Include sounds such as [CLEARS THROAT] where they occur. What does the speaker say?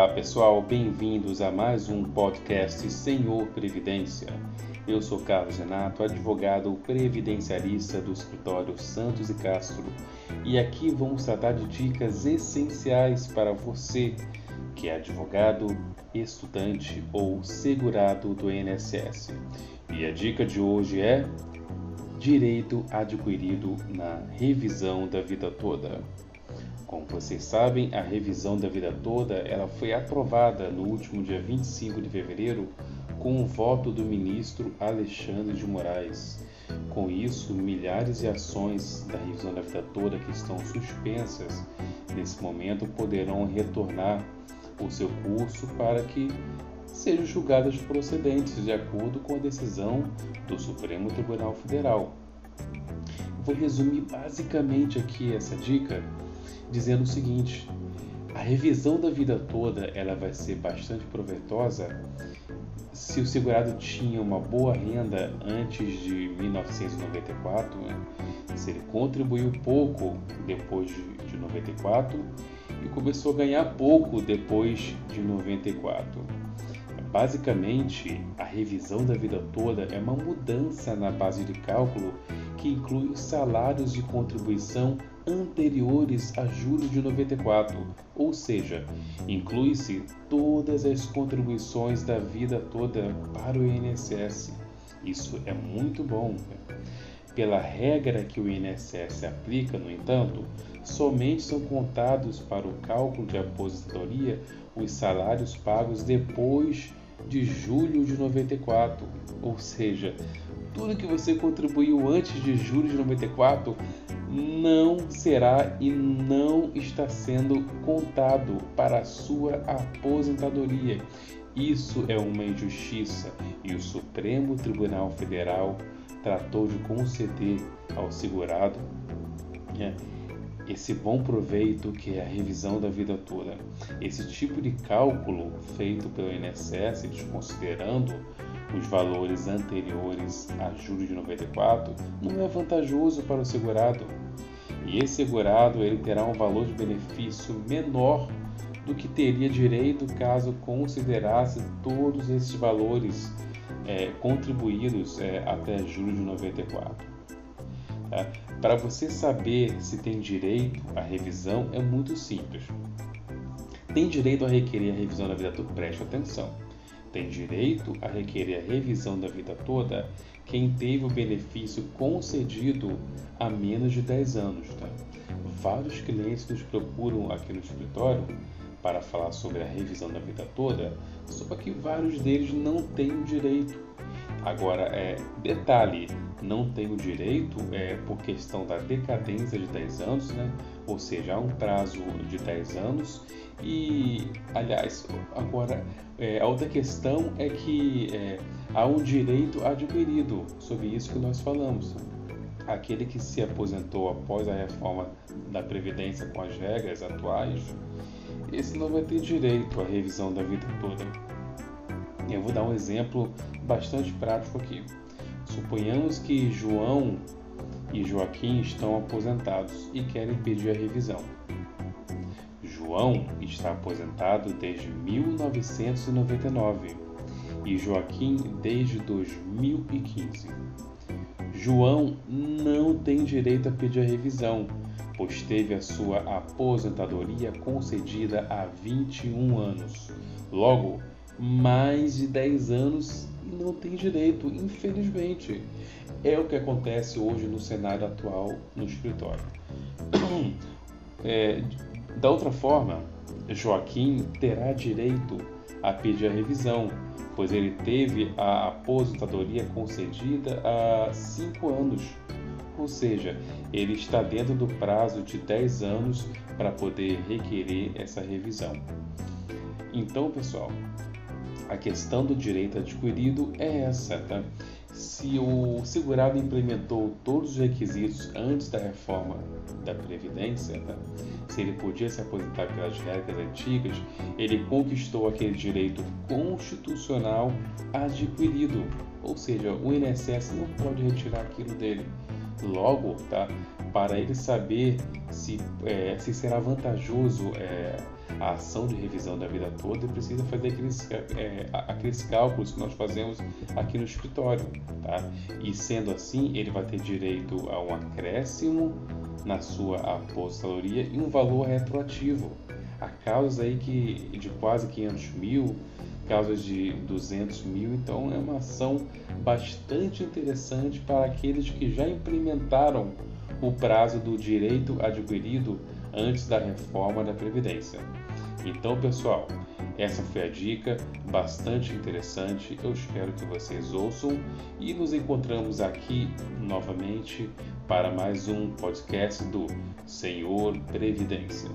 Olá pessoal, bem-vindos a mais um podcast Senhor Previdência. Eu sou Carlos Renato, advogado previdenciarista do escritório Santos e Castro, e aqui vamos tratar de dicas essenciais para você que é advogado, estudante ou segurado do INSS. E a dica de hoje é direito adquirido na revisão da vida toda. Como vocês sabem, a revisão da vida toda ela foi aprovada no último dia 25 de fevereiro com o voto do ministro Alexandre de Moraes. Com isso, milhares de ações da revisão da vida toda que estão suspensas nesse momento poderão retornar o seu curso para que sejam julgadas procedentes de acordo com a decisão do Supremo Tribunal Federal. Vou resumir basicamente aqui essa dica dizendo o seguinte: a revisão da vida toda ela vai ser bastante proveitosa se o segurado tinha uma boa renda antes de 1994, né? se ele contribuiu pouco depois de, de 94 e começou a ganhar pouco depois de 94. Basicamente, a revisão da vida toda é uma mudança na base de cálculo que inclui os salários de contribuição anteriores a julho de 94, ou seja, inclui-se todas as contribuições da vida toda para o INSS. Isso é muito bom. Pela regra que o INSS aplica, no entanto, somente são contados para o cálculo de aposentadoria os salários pagos depois de julho de 94, ou seja, tudo que você contribuiu antes de julho de 94 não será e não está sendo contado para a sua aposentadoria. Isso é uma injustiça e o Supremo Tribunal Federal tratou de conceder ao segurado né, esse bom proveito que é a revisão da vida toda. Esse tipo de cálculo feito pelo INSS, desconsiderando os valores anteriores a julho de 94, não é vantajoso para o segurado. E esse segurado ele terá um valor de benefício menor do que teria direito caso considerasse todos esses valores é, contribuídos é, até julho de 94. Tá? Para você saber se tem direito à revisão é muito simples. Tem direito a requerer a revisão da vida toda? Preste atenção. Tem direito a requerer a revisão da vida toda quem teve o benefício concedido há menos de 10 anos. Tá? Vários clientes nos procuram aqui no escritório para falar sobre a revisão da vida toda, só que vários deles não têm o direito. Agora, é, detalhe, não tem o direito é, por questão da decadência de 10 anos, né? ou seja, há um prazo de 10 anos. E, aliás, agora, é, a outra questão é que é, há um direito adquirido, sobre isso que nós falamos. Aquele que se aposentou após a reforma da Previdência com as regras atuais, esse não vai ter direito à revisão da vida toda. Eu vou dar um exemplo bastante prático aqui. Suponhamos que João e Joaquim estão aposentados e querem pedir a revisão. João está aposentado desde 1999 e Joaquim desde 2015. João não tem direito a pedir a revisão, pois teve a sua aposentadoria concedida há 21 anos. Logo, mais de 10 anos não tem direito, infelizmente. É o que acontece hoje no cenário atual no escritório. [CLEARS THROAT] É, da outra forma, Joaquim terá direito a pedir a revisão, pois ele teve a aposentadoria concedida há 5 anos. Ou seja, ele está dentro do prazo de 10 anos para poder requerer essa revisão. Então, pessoal, a questão do direito adquirido é essa, tá? Se o segurado implementou todos os requisitos antes da reforma da Previdência, tá? se ele podia se aposentar pelas regras antigas, ele conquistou aquele direito constitucional adquirido. Ou seja, o INSS não pode retirar aquilo dele. Logo, tá? para ele saber se, é, se será vantajoso é, a ação de revisão da vida toda, ele precisa fazer aqueles, é, aqueles cálculos que nós fazemos aqui no escritório. Tá? E sendo assim, ele vai ter direito a um acréscimo na sua aposentadoria e um valor retroativo. Há causas aí que, de quase 500 mil, causas de 200 mil, então é uma ação bastante interessante para aqueles que já implementaram o prazo do direito adquirido antes da reforma da Previdência. Então, pessoal, essa foi a dica bastante interessante. Eu espero que vocês ouçam e nos encontramos aqui novamente para mais um podcast do Senhor Previdência.